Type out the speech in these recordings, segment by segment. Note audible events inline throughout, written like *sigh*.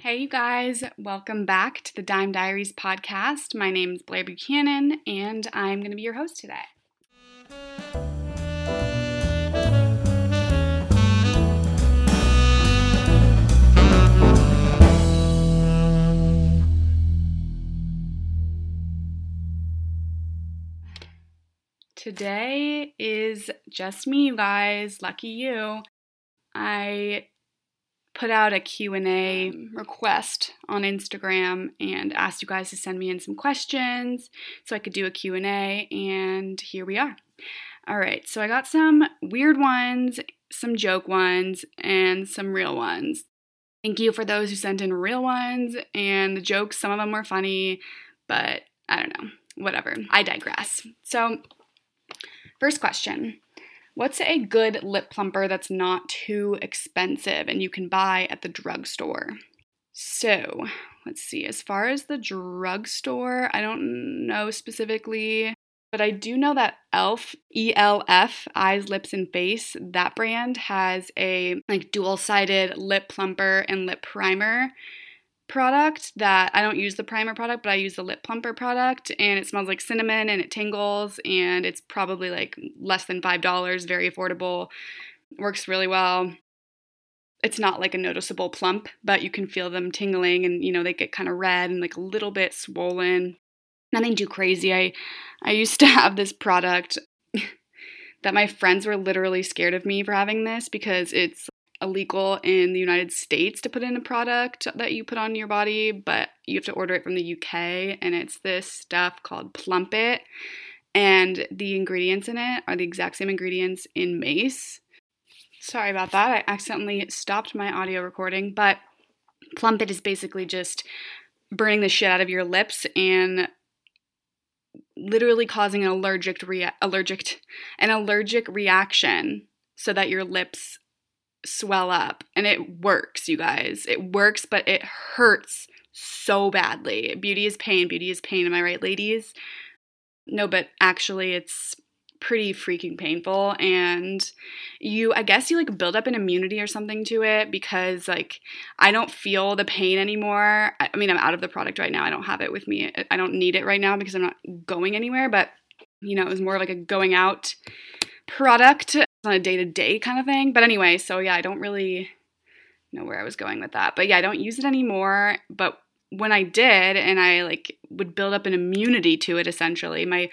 Hey, you guys, welcome back to the Dime Diaries podcast. My name is Blair Buchanan, and I'm going to be your host today. Today is just me, you guys. Lucky you. I put out a Q&A request on Instagram and asked you guys to send me in some questions so I could do a Q&A and here we are. All right, so I got some weird ones, some joke ones, and some real ones. Thank you for those who sent in real ones and the jokes. Some of them were funny, but I don't know. Whatever. I digress. So, first question What's a good lip plumper that's not too expensive and you can buy at the drugstore? So, let's see. As far as the drugstore, I don't know specifically, but I do know that ELF, E L F, Eyes, Lips, and Face, that brand has a like dual-sided lip plumper and lip primer product that I don't use the primer product, but I use the lip plumper product and it smells like cinnamon and it tingles and it's probably like less than $5, very affordable. Works really well. It's not like a noticeable plump, but you can feel them tingling and you know they get kind of red and like a little bit swollen. Nothing too crazy. I I used to *laughs* have this product *laughs* that my friends were literally scared of me for having this because it's illegal in the United States to put in a product that you put on your body, but you have to order it from the UK, and it's this stuff called Plump It. And the ingredients in it are the exact same ingredients in mace. Sorry about that. I accidentally stopped my audio recording, but Plump It is basically just burning the shit out of your lips and literally causing an allergic rea- allergic an allergic reaction so that your lips swell up and it works, you guys. It works, but it hurts so badly. Beauty is pain, beauty is pain. Am I right, ladies? No, but actually, it's pretty freaking painful and you i guess you like build up an immunity or something to it because like i don't feel the pain anymore i mean i'm out of the product right now i don't have it with me i don't need it right now because i'm not going anywhere but you know it was more like a going out product on a day to day kind of thing. But anyway, so yeah, I don't really know where I was going with that. But yeah, I don't use it anymore. But when I did, and I like would build up an immunity to it essentially, my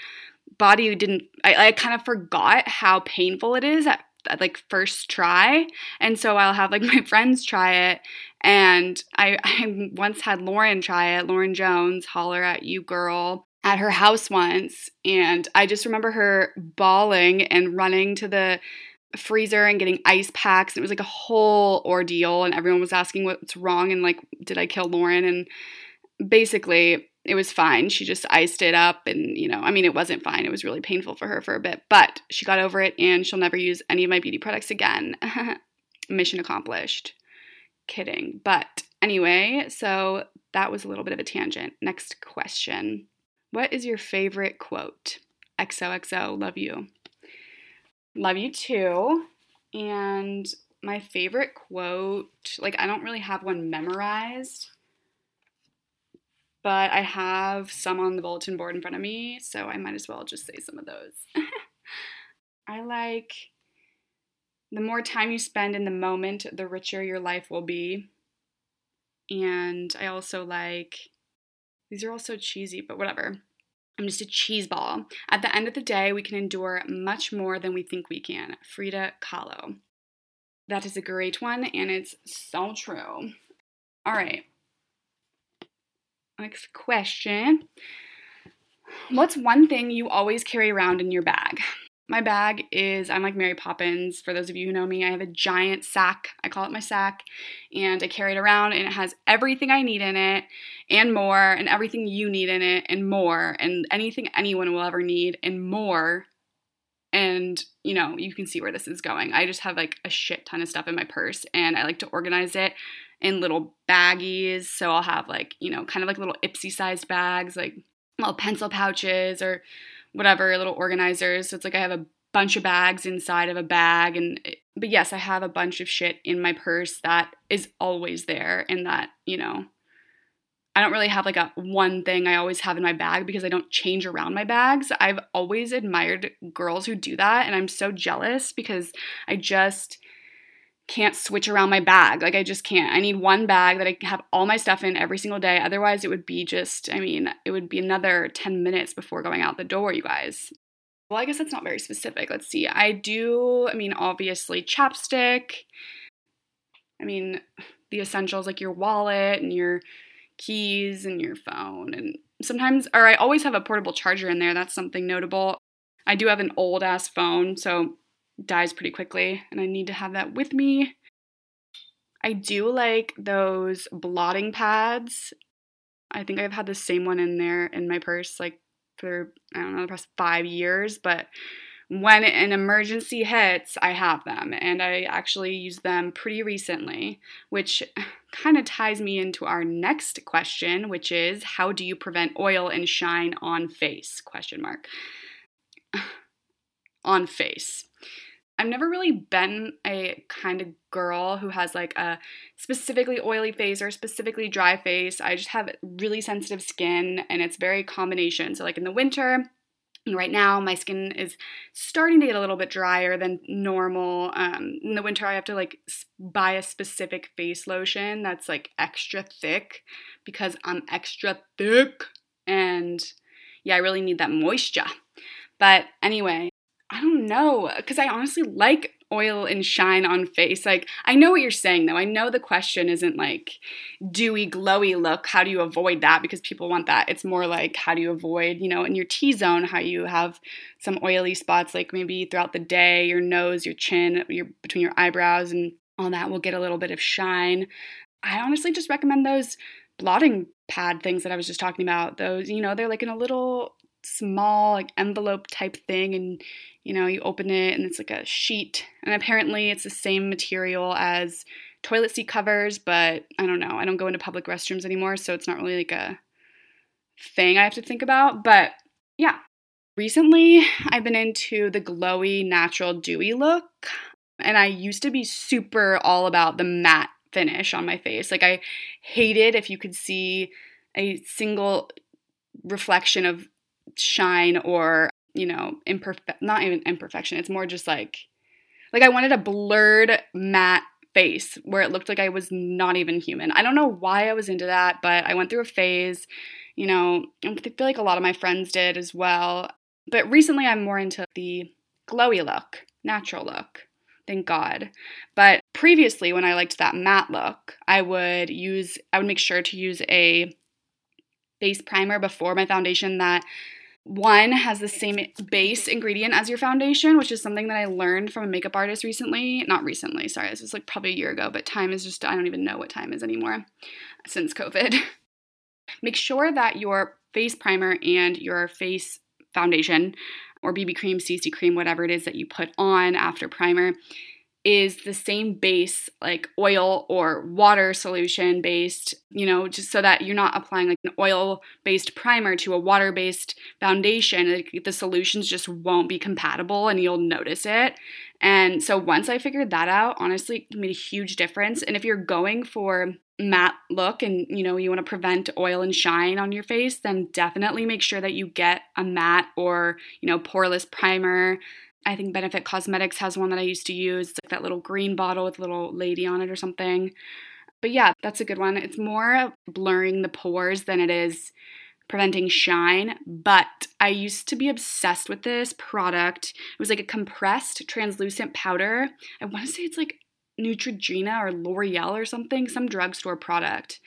body didn't, I, I kind of forgot how painful it is at, at like first try. And so I'll have like *laughs* my friends try it. And I, *laughs* I once had Lauren try it, Lauren Jones, holler at you, girl at her house once and I just remember her bawling and running to the freezer and getting ice packs. It was like a whole ordeal and everyone was asking what's wrong and like did I kill Lauren and basically it was fine. She just iced it up and you know, I mean it wasn't fine. It was really painful for her for a bit, but she got over it and she'll never use any of my beauty products again. *laughs* Mission accomplished. Kidding. But anyway, so that was a little bit of a tangent. Next question. What is your favorite quote? XOXO, love you. Love you too. And my favorite quote, like, I don't really have one memorized, but I have some on the bulletin board in front of me, so I might as well just say some of those. *laughs* I like the more time you spend in the moment, the richer your life will be. And I also like these are all so cheesy, but whatever. I'm just a cheese ball. At the end of the day, we can endure much more than we think we can. Frida Kahlo. That is a great one, and it's so true. All right. Next question. What's one thing you always carry around in your bag? My bag is, I'm like Mary Poppins. For those of you who know me, I have a giant sack. I call it my sack. And I carry it around, and it has everything I need in it and more, and everything you need in it and more, and anything anyone will ever need and more. And, you know, you can see where this is going. I just have like a shit ton of stuff in my purse, and I like to organize it in little baggies. So I'll have like, you know, kind of like little Ipsy sized bags, like little pencil pouches or whatever little organizers. So it's like I have a bunch of bags inside of a bag and but yes, I have a bunch of shit in my purse that is always there and that, you know, I don't really have like a one thing I always have in my bag because I don't change around my bags. I've always admired girls who do that and I'm so jealous because I just can't switch around my bag. Like I just can't. I need one bag that I have all my stuff in every single day. Otherwise, it would be just, I mean, it would be another 10 minutes before going out the door, you guys. Well, I guess that's not very specific. Let's see. I do, I mean, obviously, chapstick. I mean, the essentials like your wallet and your keys and your phone. And sometimes, or I always have a portable charger in there. That's something notable. I do have an old ass phone, so dies pretty quickly, and I need to have that with me. I do like those blotting pads. I think I've had the same one in there in my purse like for I don't know the past five years, but when an emergency hits, I have them, and I actually used them pretty recently, which *laughs* kind of ties me into our next question, which is how do you prevent oil and shine on face? Question mark. *sighs* on face. I've never really been a kind of girl who has like a specifically oily face or specifically dry face. I just have really sensitive skin and it's very combination. So like in the winter, right now my skin is starting to get a little bit drier than normal um, in the winter i have to like buy a specific face lotion that's like extra thick because i'm extra thick and yeah i really need that moisture but anyway I don't know, because I honestly like oil and shine on face. Like, I know what you're saying though. I know the question isn't like dewy, glowy look. How do you avoid that? Because people want that. It's more like how do you avoid, you know, in your T zone, how you have some oily spots, like maybe throughout the day, your nose, your chin, your between your eyebrows, and all that will get a little bit of shine. I honestly just recommend those blotting pad things that I was just talking about. Those, you know, they're like in a little small like envelope type thing and you know you open it and it's like a sheet. And apparently it's the same material as toilet seat covers but i don't know. I don't go into public restrooms anymore so it's not really like a thing i have to think about. But yeah. Recently i've been into the glowy natural dewy look and i used to be super all about the matte finish on my face. Like i hated if you could see a single reflection of shine or you know imperfect not even imperfection it's more just like like i wanted a blurred matte face where it looked like i was not even human. I don't know why i was into that but i went through a phase you know and i feel like a lot of my friends did as well. But recently i'm more into the glowy look natural look thank god. But previously when i liked that matte look i would use i would make sure to use a base primer before my foundation that one has the same base ingredient as your foundation, which is something that I learned from a makeup artist recently. Not recently, sorry, this was like probably a year ago, but time is just, I don't even know what time is anymore since COVID. *laughs* Make sure that your face primer and your face foundation or BB cream, CC cream, whatever it is that you put on after primer is the same base, like oil or water solution based, you know, just so that you're not applying like an oil based primer to a water based foundation. Like, the solutions just won't be compatible and you'll notice it. And so once I figured that out, honestly, it made a huge difference. And if you're going for matte look and you know you want to prevent oil and shine on your face then definitely make sure that you get a matte or you know poreless primer I think Benefit Cosmetics has one that I used to use, it's like that little green bottle with a little lady on it or something. But yeah, that's a good one. It's more blurring the pores than it is preventing shine, but I used to be obsessed with this product. It was like a compressed translucent powder. I want to say it's like Neutrogena or L'Oreal or something, some drugstore product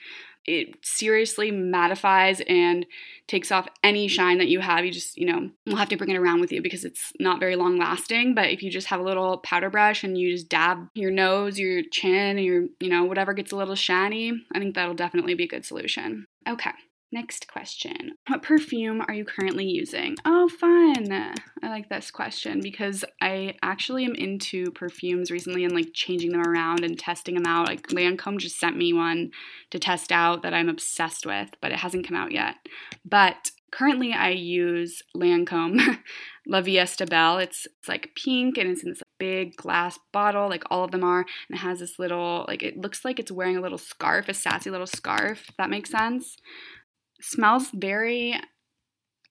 it seriously mattifies and takes off any shine that you have. You just, you know, will have to bring it around with you because it's not very long lasting. But if you just have a little powder brush and you just dab your nose, your chin, your, you know, whatever gets a little shiny, I think that'll definitely be a good solution. Okay. Next question. What perfume are you currently using? Oh, fun. I like this question because I actually am into perfumes recently and like changing them around and testing them out. Like Lancome just sent me one to test out that I'm obsessed with, but it hasn't come out yet. But Currently, I use Lancome *laughs* La Vie est Belle. It's, it's like pink and it's in this big glass bottle, like all of them are. And it has this little, like, it looks like it's wearing a little scarf, a sassy little scarf, that makes sense. Smells very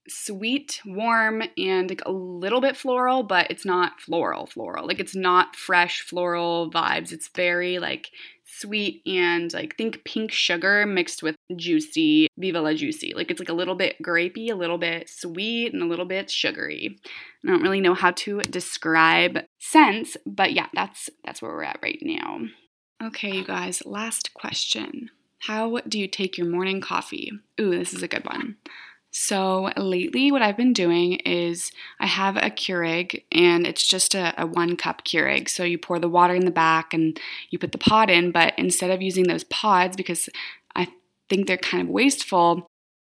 sweet, warm, and like a little bit floral, but it's not floral, floral. Like it's not fresh floral vibes. It's very like sweet and like think pink sugar mixed with juicy Viva la Juicy. Like it's like a little bit grapey, a little bit sweet, and a little bit sugary. I don't really know how to describe scents, but yeah, that's that's where we're at right now. Okay, you guys, last question. How do you take your morning coffee? Ooh, this is a good one. So, lately, what I've been doing is I have a Keurig and it's just a, a, one cup Keurig. So, you pour the water in the back and you put the pod in, but instead of using those pods, because I think they're kind of wasteful,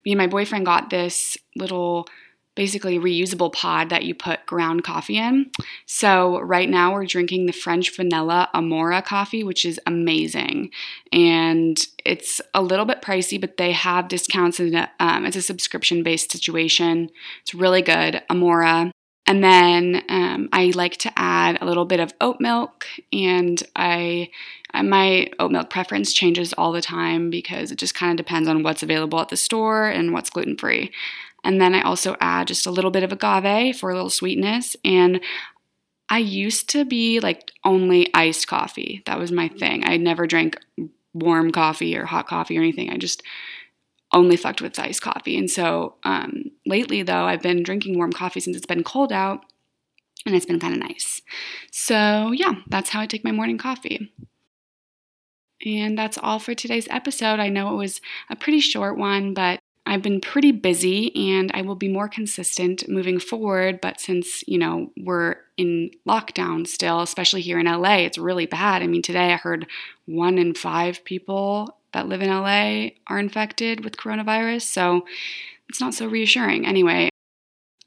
me and my boyfriend got this little basically reusable pod that you put ground coffee in. So right now we're drinking the French vanilla Amora coffee, which is amazing, and it's a little bit pricey, but they have discounts. And um, it's a subscription based situation. It's really good, Amora. And then um, I like to add a little bit of oat milk, and I my oat milk preference changes all the time because it just kind of depends on what's available at the store and what's gluten free. And then I also add just a little bit of agave for a little sweetness. And I used to be like only iced coffee. That was my thing. I never drank warm coffee or hot coffee or anything. I just only fucked with iced coffee. And so um, lately, though, I've been drinking warm coffee since it's been cold out, and it's been kind of nice. So, yeah, that's how I take my morning coffee. And that's all for today's episode. I know it was a pretty short one, but I've been pretty busy and I will be more consistent moving forward. But since, you know, we're in lockdown still, especially here in LA, it's really bad. I mean, today I heard one in five people that live in LA are infected with coronavirus. So it's not so reassuring. Anyway,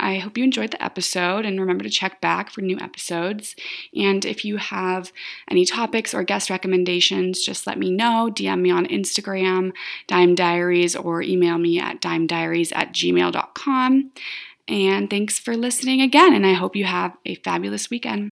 I hope you enjoyed the episode and remember to check back for new episodes. And if you have any topics or guest recommendations, just let me know. DM me on Instagram, Dime Diaries, or email me at dimediaries at gmail.com. And thanks for listening again, and I hope you have a fabulous weekend.